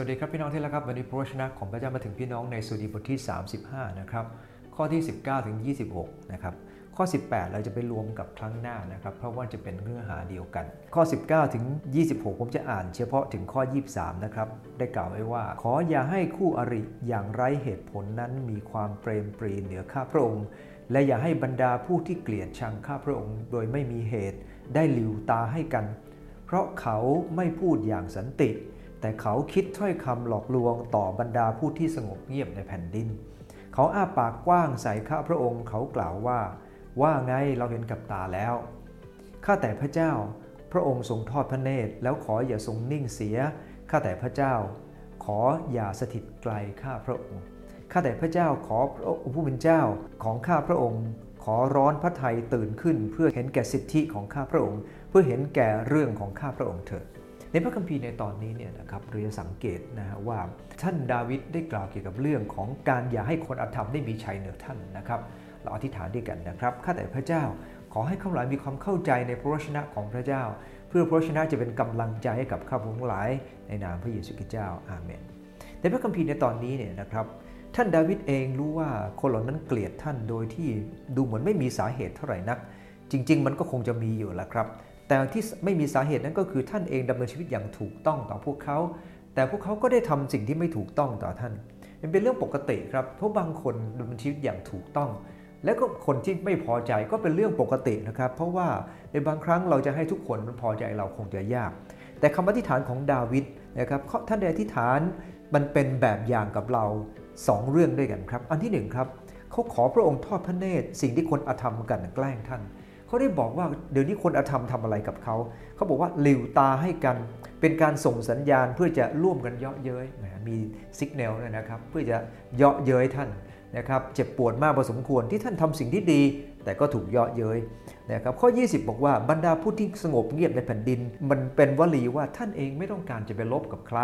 วัสดีครับพี่น้องที่รักครับวันนี้พระวจนะของพระเจ้ามาถึงพี่น้องในสุดีบทที่ 35 นะครับ ข้อที่ 19ถึง26 นะครับ ข้อ 18 เราจะไปรวมกับครั้งหน้านะครับ เพราะว่าจะเป็นเนื้อหาเดียวกัน ข้อ 19 ถึง 26 ผมจะอ่านเฉพาะถึงข้อ 23 นะครับ ได้กล่าวไว้ว่า ขออย่าให้คู่อริอย่างไร้เหตุผลนั้นมีความเปรมปรีเหนือข้าพระองค์ และอย่าให้บรรดาผู้ที่เกลียดชังข้าพระองค์ โดยไม่มีเหตุ ได้หลิวตาให้กัน เพราะเขาไม่พูดอย่างสันติ แต่เขาคิดถ้อยคำหลอกลวงต่อบรรดาผู้ที่สงบเงียบในแผ่นดิน เขาอ้าปากกว้างใส่ข้าพระองค์ เขากล่าวว่า ว่าไงเราเห็นกับตาแล้ว ข้าแต่พระเจ้า พระองค์ทรงทอดพระเนตร แล้วขออย่าทรงนิ่งเสีย ข้าแต่พระเจ้า ขออย่าสถิตไกลข้าพระองค์ ข้าแต่พระเจ้าขอพระองค์ผู้เป็นเจ้าของข้าพระองค์ ขอร้อนพระทัยตื่นขึ้น เพื่อเห็นแก่สิทธิของข้าพระองค์ เพื่อเห็นแก่เรื่องของข้าพระองค์เถิด ในพระคัมภีร์ในตอนนี้เนี่ยนะครับเราจะสังเกตนะฮะว่าท่านดาวิดได้กล่าวเกี่ยวกับเรื่องของการอย่าให้คนอธรรมได้มีชัยเหนือท่านนะครับเราอธิษฐานด้วยกันนะครับข้าแต่พระเจ้าขอให้ข้าพหลายมีความเข้าใจในพระวจนะของพระเจ้า เพื่อพระวจนะจะเป็นกำลังใจให้กับข้าพงหลาย ในนามพระเยซูคริสต์เจ้าอาเมนในพระคัมภีร์ในตอนนี้เนี่ยนะครับท่านดาวิดเองรู้ว่าคนเหล่านั้นเกลียดท่านโดยที่ดูเหมือนไม่มีสาเหตุเท่าไหร่นัก จริง ๆ มันก็คงจะมีอยู่แหละครับ แต่ที่ไม่มีสาเหตุนั้นก็คือท่านเองดำเนินชีวิตอย่างถูกต้องต่อพวกเขา แต่พวกเขาก็ได้ทำสิ่งที่ไม่ถูกต้องต่อท่าน มันเป็นเรื่องปกติครับ เพราะบางคนดำเนินชีวิตอย่างถูกต้อง แล้วก็คนที่ไม่พอใจก็เป็นเรื่องปกตินะครับ เพราะว่าในบางครั้งเราจะให้ทุกคนพอใจเราคงจะยาก แต่คำอธิษฐานของดาวิดนะครับท่านได้อธิษฐานมันเป็นแบบอย่างกับเรา 2 เรื่องด้วยกันครับ อันที่1ครับเขาขอพระองค์ทอดพระเนตรสิ่งที่คนอธรรมกันแกล้งท่าน เขาได้บอกว่าเดี๋ยวนี้คนอธรรมทำอะไรกับเขา เขาบอกว่าหลิวตาให้กัน เป็นการส่งสัญญาณเพื่อจะร่วมกันเยาะเย้ยมีสัญญาณนะครับ เพื่อจะเยาะเย้ยท่านนะครับ เจ็บปวดมากพอสมควรที่ท่านทำสิ่งที่ดี แต่ก็ถูกเยาะเย้ยนะครับ ข้อ 20 บอกว่าบรรดาผู้ที่สงบเงียบในแผ่นดิน มันเป็นวลีว่าท่านเองไม่ต้องการจะไปลบกับใคร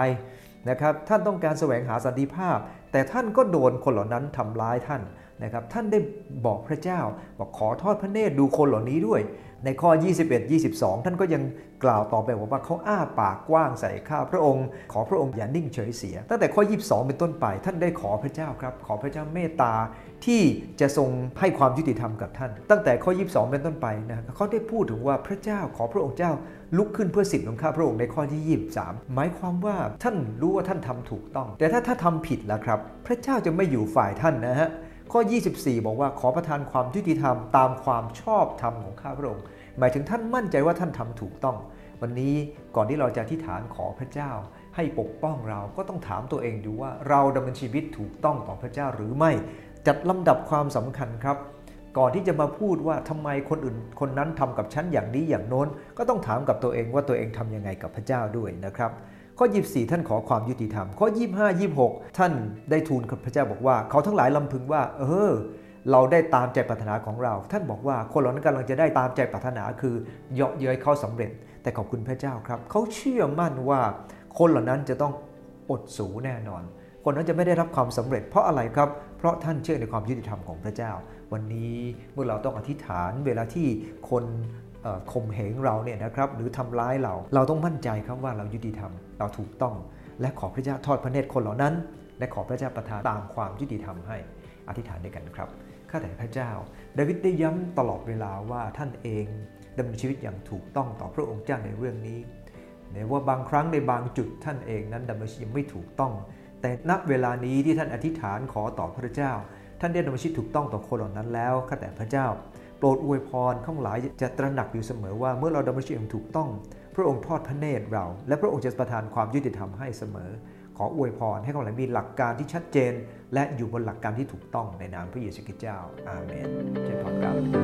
นะครับ ท่านต้องการแสวงหาสันติภาพ แต่ท่านก็โดนคนเหล่านั้นทำร้ายท่าน นะครับท่านได้บอกพระเจ้าบอกขอทอดพระเนตรดูคนเหล่านี้ด้วย ในข้อ 21 22 ท่านก็ยังกล่าวต่อไปว่าเขาอ้าปากกว้างใส่ข้าพระองค์ ขอพระองค์อย่านิ่งเฉยเสีย ตั้งแต่ข้อ 22 เป็นต้นไป ท่านได้ขอพระเจ้าครับ ขอพระเจ้าเมตตาที่จะทรงให้ความยุติธรรมกับท่าน ตั้งแต่ข้อ 22 เป็นต้นไปนะเขาได้พูดถึงว่าพระเจ้าขอพระองค์เจ้าลุกขึ้นเพื่อสิทธิ์ของข้าพระองค์ในข้อที่ 23 หมายความว่าท่านรู้ว่าท่านทำถูกต้อง แต่ถ้าถ้าทำผิดแล้วครับ พระเจ้าจะไม่อยู่ฝ่ายท่านนะฮะ ข้อ 24 บอกว่าขอประทานความยุติธรรมตามความชอบธรรมของข้าพระองค์ หมายถึงท่านมั่นใจว่าท่านทำถูกต้อง วันนี้ก่อนที่เราจะอธิษฐานขอพระเจ้า ให้ปกป้องเราก็ต้องถามตัวเองดูว่าเราดำเนินชีวิตถูกต้องต่อพระเจ้าหรือไม่ จัดลำดับความสำคัญครับ ก่อนที่จะมาพูดว่าทำไมคนอื่นคนนั้นทำกับฉันอย่างนี้อย่างโน้น ก็ต้องถามกับตัวเองว่าตัวเองทำยังไงกับพระเจ้าด้วยนะครับ ข้อ 24 ท่านขอความยุติธรรม ข้อ 25 26 ท่านได้ทูลกับพระเจ้าบอกว่า เขาทั้งหลายลำพึงว่า เออ เราได้ตามใจปรารถนาของเรา ท่านบอกว่าคนเหล่านั้นกำลังจะได้ตามใจปรารถนาคือเยาะเย้ยเขาสำเร็จ แต่ขอบคุณพระเจ้าครับ เขาเชื่อมั่นว่าคนเหล่านั้นจะต้องอดสูแน่นอน คนนั้นจะไม่ได้รับความสำเร็จ เพราะอะไรครับ เพราะท่านเชื่อในความยุติธรรมของพระเจ้า วันนี้เมื่อเราต้องอธิษฐานเวลาที่คน ข่มเหงเราเนี่ยนะครับหรือทำร้ายเรา เราต้องมั่นใจครับว่าเรายุติธรรมเราถูกต้อง และขอพระเจ้าทอดพระเนตรคนเหล่านั้น และขอพระเจ้าประทานตามความยุติธรรมให้อธิษฐานด้วยกันครับข้าแต่พระเจ้า ดาวิดได้ย้ำตลอดเวลาว่าท่านเองดำเนินชีวิตอย่างถูกต้องต่อพระองค์เจ้าในเรื่องนี้แม้ว่าบางครั้งในบางจุดท่านเองนั้นดำเนินชีวิตไม่ถูกต้อง แต่ณเวลานี้ที่ท่านอธิษฐานขอต่อพระเจ้า ท่านได้ดำเนินชีวิตถูกต้องต่อคนเหล่านั้นแล้วข้าแต่พระเจ้า โปรดอวยพรข้างหลายจะตระหนักอยู่เสมอว่าเมื่อเราดำเนินชีวิตอย่างถูกต้อง พระองค์ทอดพระเนตรเรา และพระองค์จะประทานความยุติธรรมให้เสมอ ขออวยพรให้ข้างหลายมีหลักการที่ชัดเจน และอยู่บนหลักการที่ถูกต้องในนามพระเยซูคริสต์เจ้าอาเมนเชิญพรครับ